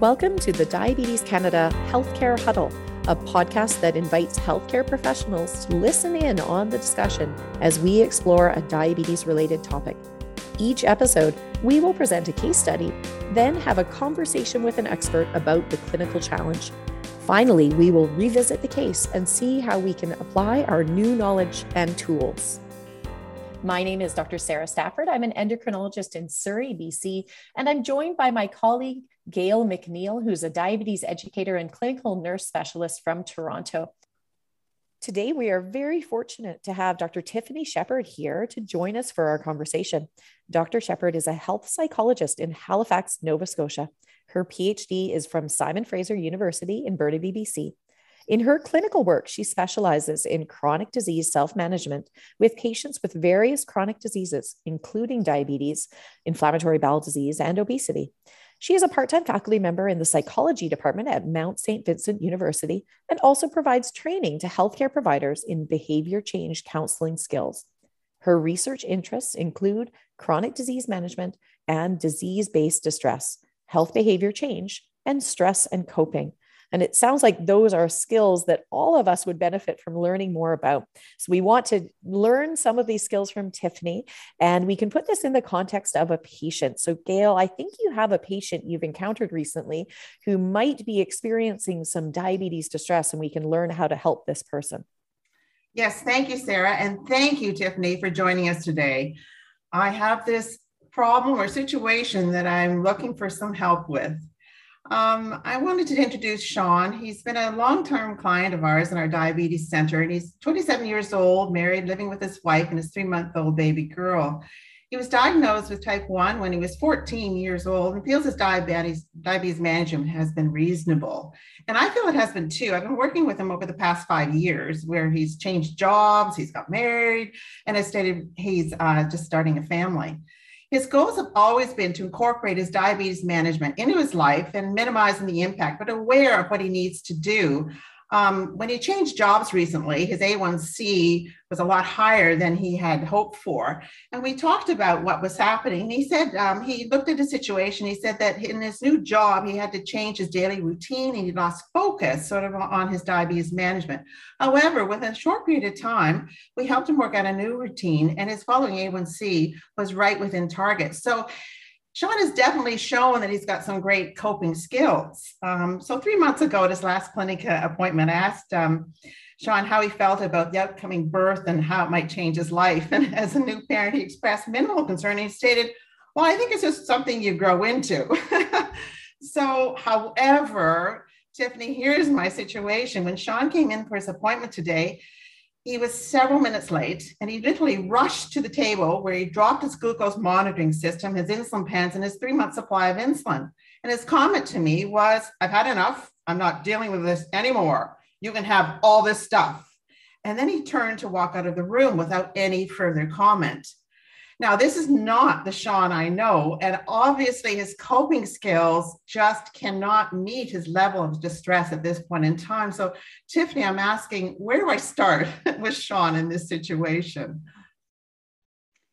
Welcome to the Diabetes Canada Healthcare Huddle, a podcast that invites healthcare professionals to listen in on the discussion as we explore a diabetes related topic. Each episode, we will present a case study, then have a conversation with an expert about the clinical challenge. Finally, we will revisit the case and see how we can apply our new knowledge and tools. My name is Dr. Sara Stafford. I'm an endocrinologist in Surrey, BC, and I'm joined by my colleague, Gail McNeil, who's a diabetes educator and clinical nurse specialist from Toronto. Today, we are very fortunate to have Dr. Tiffany Shepherd here to join us for our conversation. Dr. Shepherd is a health psychologist in Halifax, Nova Scotia. Her PhD is from Simon Fraser University in Burnaby, BC. In her clinical work, she specializes in chronic disease self management with patients with various chronic diseases, including diabetes, inflammatory bowel disease, and obesity. She is a part time faculty member in the psychology department at Mount St. Vincent University and also provides training to healthcare providers in behavior change counseling skills. Her research interests include chronic disease management and disease based distress, health behavior change, and stress and coping. And it sounds like those are skills that all of us would benefit from learning more about. So we want to learn some of these skills from Tiffany, and we can put this in the context of a patient. So, Gail, I think you have a patient you've encountered recently who might be experiencing some diabetes distress, and we can learn how to help this person. Yes, thank you, Sara. And thank you, Tiffany, for joining us today. I have this problem or situation that I'm looking for some help with. Um, I wanted to introduce Sean. He's been a long-term client of ours in our diabetes center, and he's 27 years old, married, living with his wife and his three-month-old baby girl. He was diagnosed with type 1 when he was 14 years old and feels his diabetes, diabetes management has been reasonable. And I feel it has been too. I've been working with him over the past five years where he's changed jobs, he's got married, and has stated he's uh, just starting a family. His goals have always been to incorporate his diabetes management into his life and minimizing the impact, but aware of what he needs to do um, when he changed jobs recently, his A1C was a lot higher than he had hoped for. And we talked about what was happening. He said um, he looked at the situation. He said that in his new job, he had to change his daily routine and he lost focus sort of on his diabetes management. However, within a short period of time, we helped him work out a new routine and his following A1C was right within target. So Sean has definitely shown that he's got some great coping skills. Um, so three months ago at his last clinic uh, appointment, I asked um, Sean how he felt about the upcoming birth and how it might change his life. And as a new parent, he expressed minimal concern. He stated, well, I think it's just something you grow into. so, however, Tiffany, here's my situation. When Sean came in for his appointment today, he was several minutes late and he literally rushed to the table where he dropped his glucose monitoring system, his insulin pens, and his three month supply of insulin. And his comment to me was, I've had enough. I'm not dealing with this anymore. You can have all this stuff. And then he turned to walk out of the room without any further comment. Now, this is not the Sean I know. And obviously, his coping skills just cannot meet his level of distress at this point in time. So, Tiffany, I'm asking, where do I start with Sean in this situation?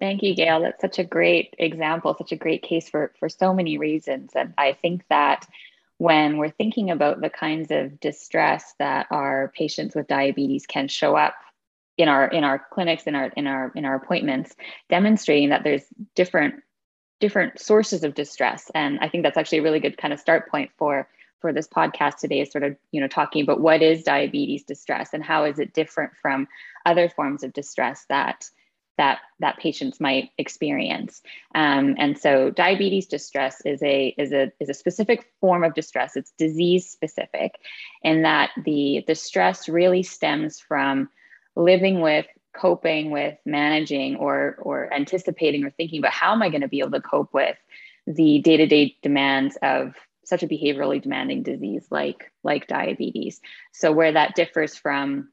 Thank you, Gail. That's such a great example, such a great case for, for so many reasons. And I think that when we're thinking about the kinds of distress that our patients with diabetes can show up in our in our clinics in our in our in our appointments demonstrating that there's different different sources of distress. And i think that's actually a really good kind of start point for for this podcast today is sort of you know talking about what is diabetes distress and how is it different from other forms of distress that that that patients might experience. Um, and so diabetes distress is a is a is a specific form of distress. It's disease specific in that the the stress really stems from living with coping with managing or or anticipating or thinking about how am i going to be able to cope with the day-to-day demands of such a behaviorally demanding disease like like diabetes. So where that differs from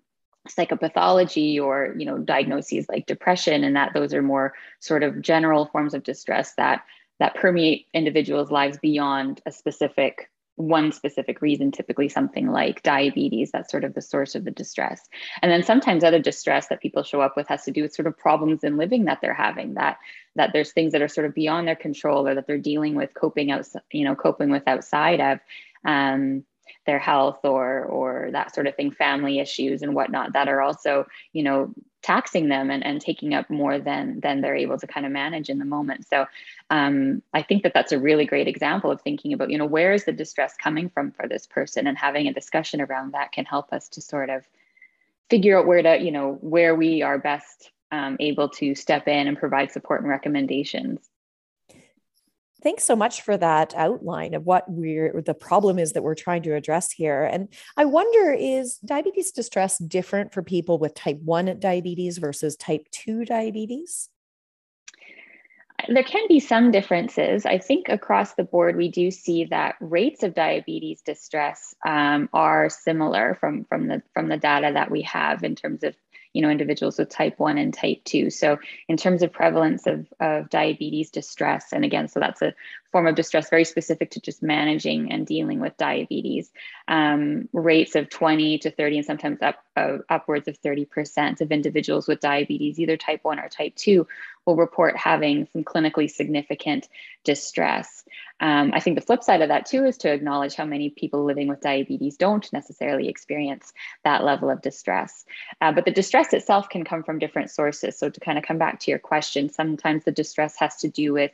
psychopathology or you know diagnoses like depression and that those are more sort of general forms of distress that that permeate individuals lives beyond a specific one specific reason, typically something like diabetes, that's sort of the source of the distress. And then sometimes other distress that people show up with has to do with sort of problems in living that they're having, that that there's things that are sort of beyond their control or that they're dealing with coping out, you know, coping with outside of um, their health or or that sort of thing, family issues and whatnot that are also, you know, taxing them and, and taking up more than than they're able to kind of manage in the moment. So um, i think that that's a really great example of thinking about you know where is the distress coming from for this person? And having a discussion around that can help us to sort of figure out where to you know where we are best um, able to step in and provide support and recommendations Thanks so much for that outline of what we're the problem is that we're trying to address here. And I wonder is diabetes distress different for people with type 1 diabetes versus type 2 diabetes? There can be some differences. I think across the board, we do see that rates of diabetes distress um, are similar from, from, the, from the data that we have in terms of you know individuals with type 1 and type 2 so in terms of prevalence of, of diabetes distress and again so that's a form of distress very specific to just managing and dealing with diabetes um, rates of 20 to 30 and sometimes up uh, upwards of 30% of individuals with diabetes either type 1 or type 2 will report having some clinically significant distress um, I think the flip side of that too is to acknowledge how many people living with diabetes don't necessarily experience that level of distress. Uh, but the distress itself can come from different sources. So to kind of come back to your question, sometimes the distress has to do with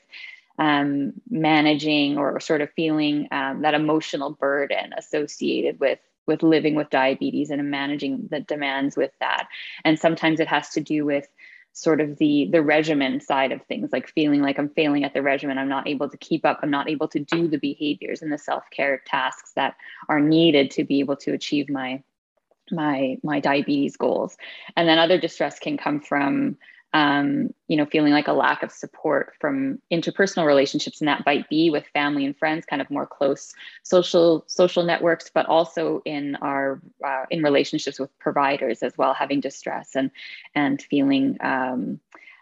um, managing or sort of feeling um, that emotional burden associated with with living with diabetes and managing the demands with that. And sometimes it has to do with sort of the the regimen side of things like feeling like i'm failing at the regimen. I'm not able to keep up. I'm not able to do the behaviors and the self-care tasks that are needed to be able to achieve my my my diabetes goals. And then other distress can come from um, you know, feeling like a lack of support from interpersonal relationships, and that might be with family and friends, kind of more close social social networks, but also in our uh, in relationships with providers as well, having distress and and feeling. Um,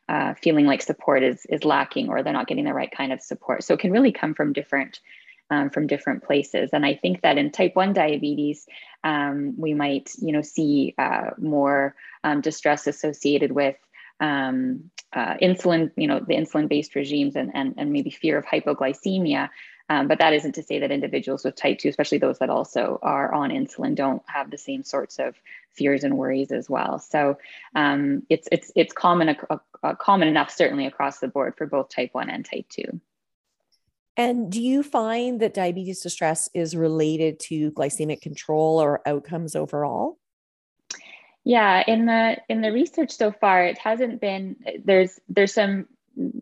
uh, feeling like support is is lacking or they're not getting the right kind of support so it can really come from different um, from different places and i think that in type 1 diabetes um, we might you know see uh, more um, distress associated with um, uh, insulin, you know, the insulin-based regimes and, and, and maybe fear of hypoglycemia. Um, but that isn't to say that individuals with type 2, especially those that also are on insulin, don't have the same sorts of fears and worries as well. So um, it's, it's, it's common, uh, uh, common enough, certainly across the board for both type 1 and type 2. And do you find that diabetes distress is related to glycemic control or outcomes overall? Yeah, in the in the research so far, it hasn't been there's there's some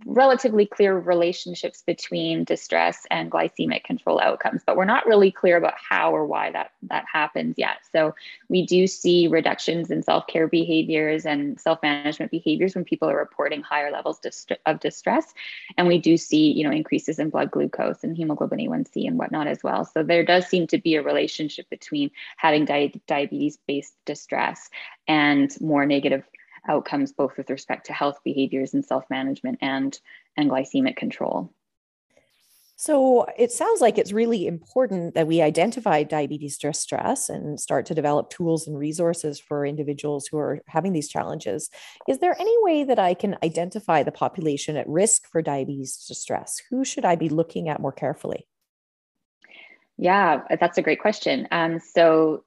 relatively clear relationships between distress and glycemic control outcomes, but we're not really clear about how or why that that happens yet. So we do see reductions in self-care behaviors and self-management behaviors when people are reporting higher levels of distress, and we do see you know increases in blood glucose and hemoglobin A1C and whatnot as well. So there does seem to be a relationship between having di- diabetes-based distress and more negative outcomes both with respect to health behaviors and self-management and and glycemic control so it sounds like it's really important that we identify diabetes distress and start to develop tools and resources for individuals who are having these challenges. Is there any way that I can identify the population at risk for diabetes distress? Who should I be looking at more carefully? Yeah, that's a great question. Um, so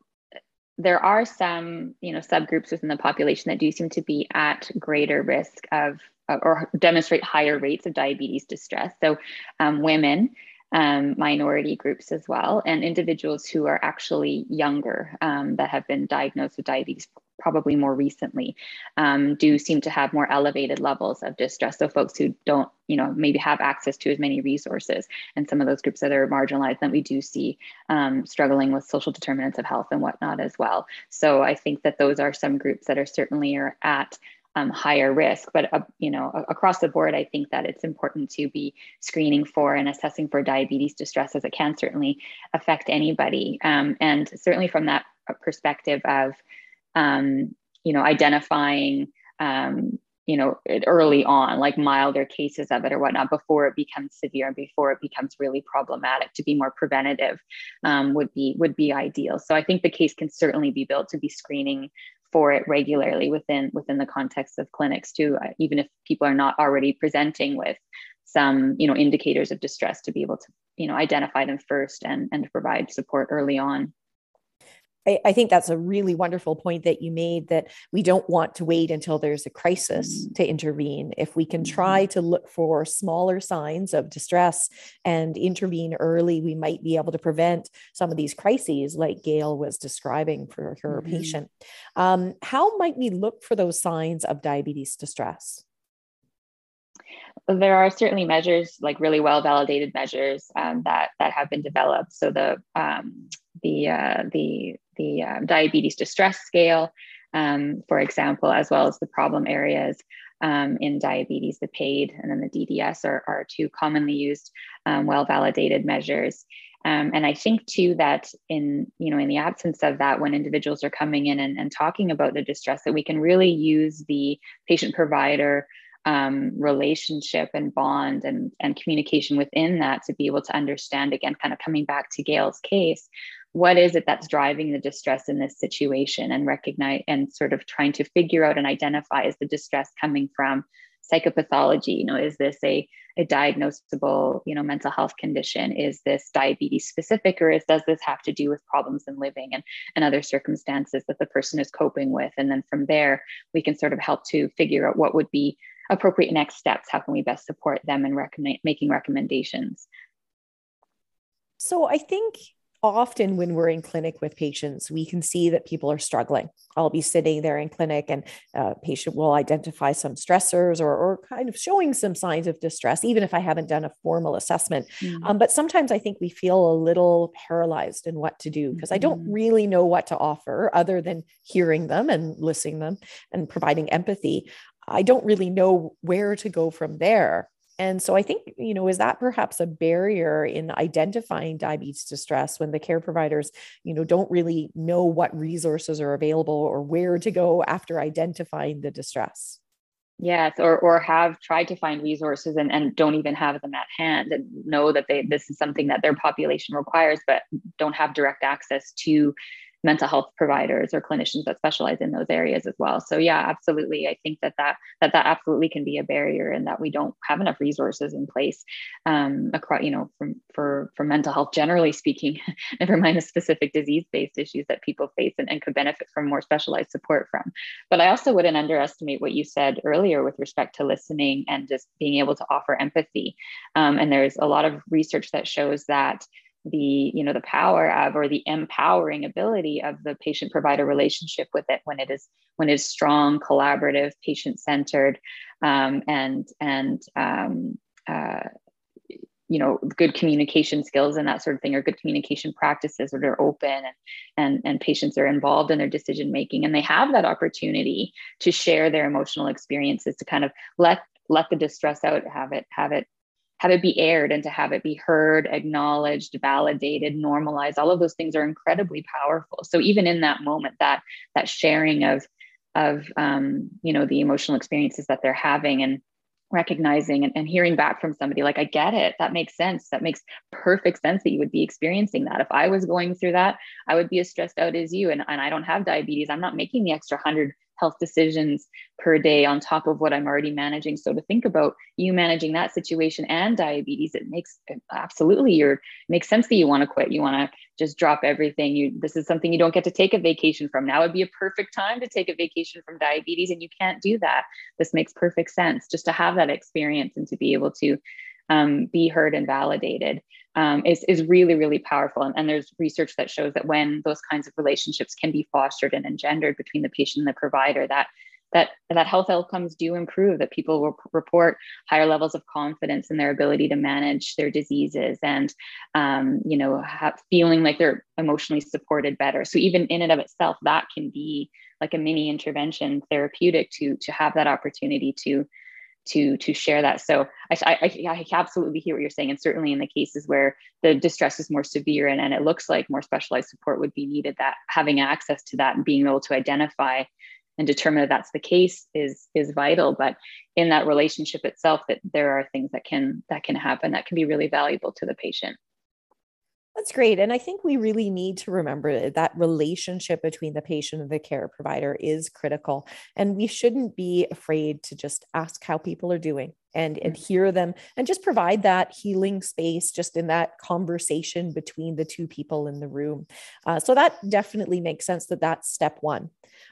there are some you know subgroups within the population that do seem to be at greater risk of or demonstrate higher rates of diabetes distress. So um, women um, minority groups as well and individuals who are actually younger um, that have been diagnosed with diabetes probably more recently um, do seem to have more elevated levels of distress. So folks who don't you know maybe have access to as many resources and some of those groups that are marginalized that we do see um, struggling with social determinants of health and whatnot as well. So i think that those are some groups that are certainly are at um, higher risk but uh, you know across the board i think that it's important to be screening for and assessing for diabetes distress as it can certainly affect anybody. Um, and certainly from that perspective of um, you know, identifying um, you know early on like milder cases of it or whatnot before it becomes severe and before it becomes really problematic. To be more preventative um, would be would be ideal. So i think the case can certainly be built to be screening for it regularly within within the context of clinics too uh, even if people are not already presenting with some you know indicators of distress to be able to you know identify them first and and provide support early on I, I, think that's a really wonderful point that you made that we don't want to wait until there's a crisis mm-hmm. to intervene. If we can try mm-hmm. to look for smaller signs of distress and intervene early, we might be able to prevent some of these crises, like Gail was describing for her mm-hmm. patient. Um, how might we look for those signs of diabetes distress? There are certainly measures like really well validated measures um, that that have been developed so the um, the uh, the the um, diabetes distress scale, um, for example, as well as the problem areas um, in diabetes, the PAID and then the DDS are, are two commonly used, um, well validated measures. And I think too that in you know in the absence of that, when individuals are coming in and, and talking about the distress, that we can really use the patient provider um, relationship and bond and, and communication within that to be able to understand again kind of coming back to gail's case what is it that's driving the distress in this situation and recognize and sort of trying to figure out and identify is the distress coming from psychopathology? You know is this a, a diagnosable you know mental health condition? Is this diabetes specific or is does this have to do with problems in living and, and other circumstances that the person is coping with? And then from there we can sort of help to figure out what would be appropriate next steps how can we best support them in recommend, making recommendations so i think often when we're in clinic with patients, we can see that people are struggling. I'll be sitting there in clinic and a patient will identify some stressors or, or kind of showing some signs of distress, even if I haven't done a formal assessment. Mm-hmm. Um, but sometimes I think we feel a little paralyzed in what to do because mm-hmm. I don't mm-hmm. really know what to offer other than hearing them and listening them and providing empathy. I don't really know where to go from there. And so I think, you know, is that perhaps a barrier in identifying diabetes distress when the care providers, you know, don't really know what resources are available or where to go after identifying the distress? Yes, or or have tried to find resources and, and don't even have them at hand and know that they this is something that their population requires, but don't have direct access to mental health providers or clinicians that specialize in those areas as well. So yeah absolutely. I think that that that, that absolutely can be a barrier and that we don't have enough resources in place um, across you know from for for mental health generally speaking never mind the specific disease based issues that people face and, and could benefit from more specialized support from. But i also wouldn't underestimate what you said earlier with respect to listening and just being able to offer empathy. Um, and there's a lot of research that shows that the you know the power of or the empowering ability of the patient provider relationship with it when it is when it is strong collaborative patient centered um, and and um, uh, you know good communication skills and that sort of thing or good communication practices where they're open and and, and patients are involved in their decision making and they have that opportunity to share their emotional experiences to kind of let let the distress out have it have it have it be aired and to have it be heard, acknowledged, validated, normalized. All of those things are incredibly powerful. So even in that moment, that that sharing of of um, you know the emotional experiences that they're having and recognizing and, and hearing back from somebody like i get it. That makes sense. That makes perfect sense that you would be experiencing that. If i was going through that i would be as stressed out as you. And, and i don't have diabetes. I'm not making the extra 100 health decisions per day on top of what I'm already managing. So to think about you managing that situation and diabetes, it makes absolutely your makes sense that you want to quit. You want to just drop everything. You this is something you don't get to take a vacation from. Now would be a perfect time to take a vacation from diabetes, and you can't do that. This makes perfect sense just to have that experience and to be able to um, be heard and validated um, is, is really, really powerful. And, and, there's research that shows that when those kinds of relationships can be fostered and engendered between the patient and the provider, that that that health outcomes do improve that people will report higher levels of confidence in their ability to manage their diseases and um, you know have, feeling like they're emotionally supported better so even in and of itself that can be like a mini intervention therapeutic to to have that opportunity to to to share that. So I, I, I, absolutely hear what you're saying, and certainly in the cases where the distress is more severe and, and it looks like more specialized support would be needed, that having access to that and being able to identify and determine that that's the case is is vital. But in that relationship itself that there are things that can that can happen that can be really valuable to the patient that's great. And I think we really need to remember that relationship between the patient and the care provider is critical. And we shouldn't be afraid to just ask how people are doing and and hear them and just provide that healing space just in that conversation between the two people in the room uh, so that definitely makes sense that that's step one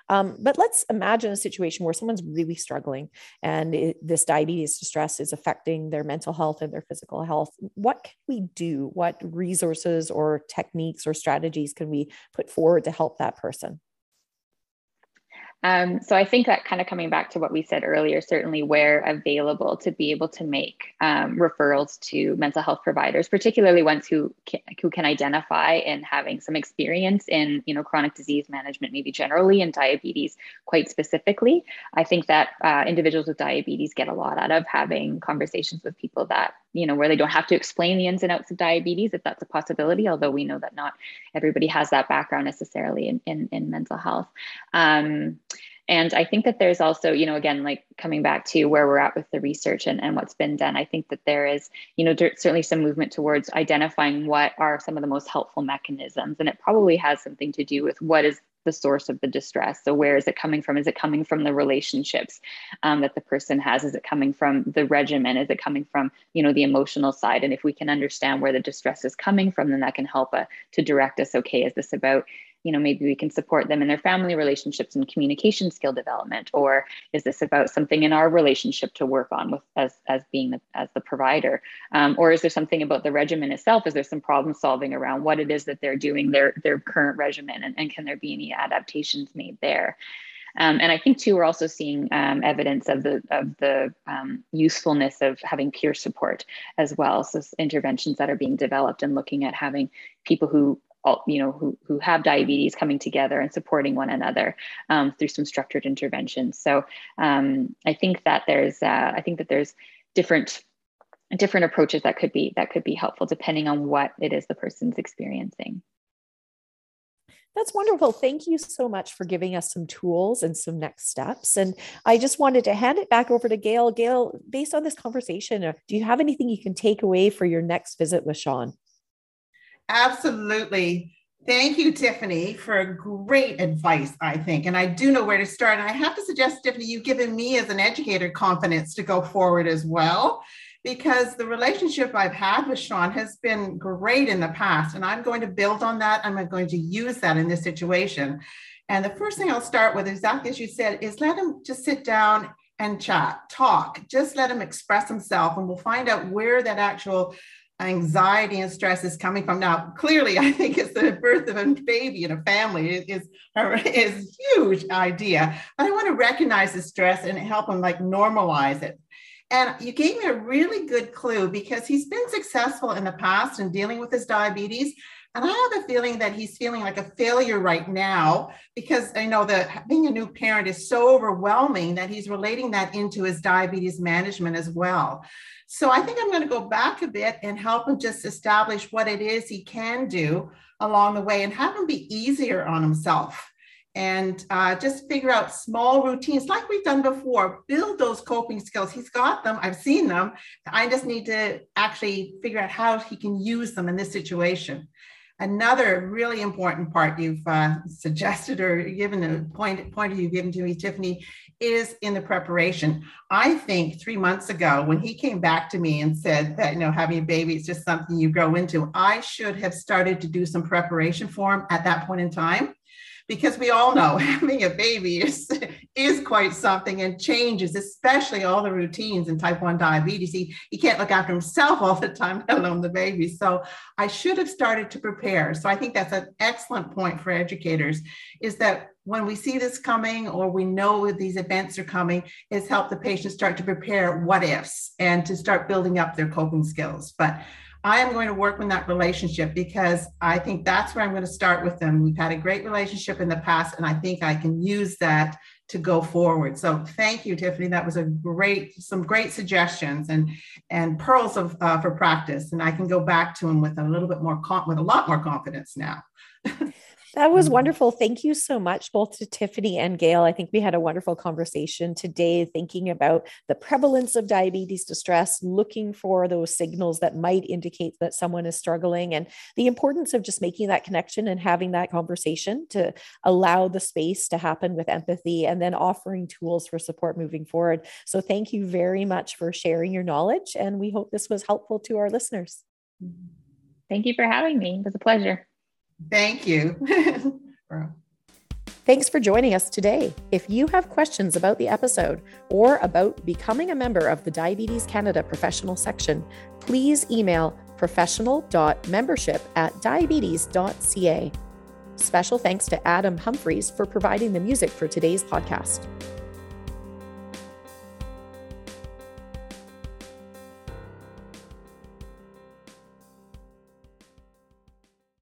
um, but let's imagine a situation where someone's really struggling and it, this diabetes distress is affecting their mental health and their physical health. What can we do? What resources or techniques or strategies can we put forward to help that person um, so I think that kind of coming back to what we said earlier, certainly where available to be able to make um, referrals to mental health providers, particularly ones who can, who can identify and having some experience in you know chronic disease management, maybe generally, and diabetes quite specifically. I think that uh, individuals with diabetes get a lot out of having conversations with people that you know where they don't have to explain the ins and outs of diabetes if that's a possibility although we know that not everybody has that background necessarily in, in, in mental health. Um, and i think that there's also you know again like coming back to where we're at with the research and, and what's been done i think that there is you know certainly some movement towards identifying what are some of the most helpful mechanisms and it probably has something to do with what is the source of the distress. So, where is it coming from? Is it coming from the relationships um, that the person has? Is it coming from the regimen? Is it coming from you know the emotional side? And if we can understand where the distress is coming from, then that can help uh, to direct us. Okay, is this about you know maybe we can support them in their family relationships and communication skill development? Or is this about something in our relationship to work on with as as being the, as the provider? Um, or is there something about the regimen itself? Is there some problem solving around what it is that they're doing their their current regimen and, and can there be any adaptations made there? Um, and I think too, we're also seeing um, evidence of the of the um, usefulness of having peer support as well. So interventions that are being developed and looking at having people who all, you know, who, who have diabetes coming together and supporting one another um, through some structured interventions. So um, I think that there's, uh, I think that there's different different approaches that could be that could be helpful depending on what it is the person's experiencing. That's wonderful. Thank you so much for giving us some tools and some next steps. And I just wanted to hand it back over to Gail. Gail, based on this conversation, uh, do you have anything you can take away for your next visit with Sean? Absolutely. Thank you, Tiffany, for great advice, I think. And I do know where to start. And I have to suggest, Tiffany, you've given me as an educator confidence to go forward as well, because the relationship I've had with Sean has been great in the past. And I'm going to build on that. I'm going to use that in this situation. And the first thing I'll start with, exactly as you said, is let him just sit down and chat, talk, just let him express himself, and we'll find out where that actual anxiety and stress is coming from. Now, clearly, I think it's the birth of a baby in a family is is huge idea. But I want to recognize the stress and help him like normalize it. And you gave me a really good clue because he's been successful in the past in dealing with his diabetes. And I have a feeling that he's feeling like a failure right now because I know that being a new parent is so overwhelming that he's relating that into his diabetes management as well. So I think I'm going to go back a bit and help him just establish what it is he can do along the way and have him be easier on himself and uh, just figure out small routines like we've done before. Build those coping skills. He's got them, I've seen them. I just need to actually figure out how he can use them in this situation. Another really important part you've uh, suggested or given a point you've given to me, Tiffany, is in the preparation. I think three months ago, when he came back to me and said that you know having a baby is just something you grow into, I should have started to do some preparation for him at that point in time because we all know having a baby is, is quite something and changes, especially all the routines in type 1 diabetes. He, he can't look after himself all the time, let alone the baby. So I should have started to prepare. So I think that's an excellent point for educators is that when we see this coming or we know these events are coming, is help the patient start to prepare what ifs and to start building up their coping skills. But I am going to work on that relationship because I think that's where I'm going to start with them. We've had a great relationship in the past, and I think I can use that to go forward. So thank you, Tiffany. That was a great, some great suggestions and and pearls of uh, for practice. And I can go back to them with a little bit more, with a lot more confidence now. That was mm-hmm. wonderful. Thank you so much, both to Tiffany and Gail. I think we had a wonderful conversation today thinking about the prevalence of diabetes distress, looking for those signals that might indicate that someone is struggling, and the importance of just making that connection and having that conversation to allow the space to happen with empathy and then offering tools for support moving forward. So, thank you very much for sharing your knowledge, and we hope this was helpful to our listeners. Thank you for having me. It was a pleasure. Thank you. Thanks for joining us today. If you have questions about the episode or about becoming a member of the Diabetes Canada professional section, please email professional.membership at diabetes.ca. Special thanks to Adam Humphreys for providing the music for today's podcast.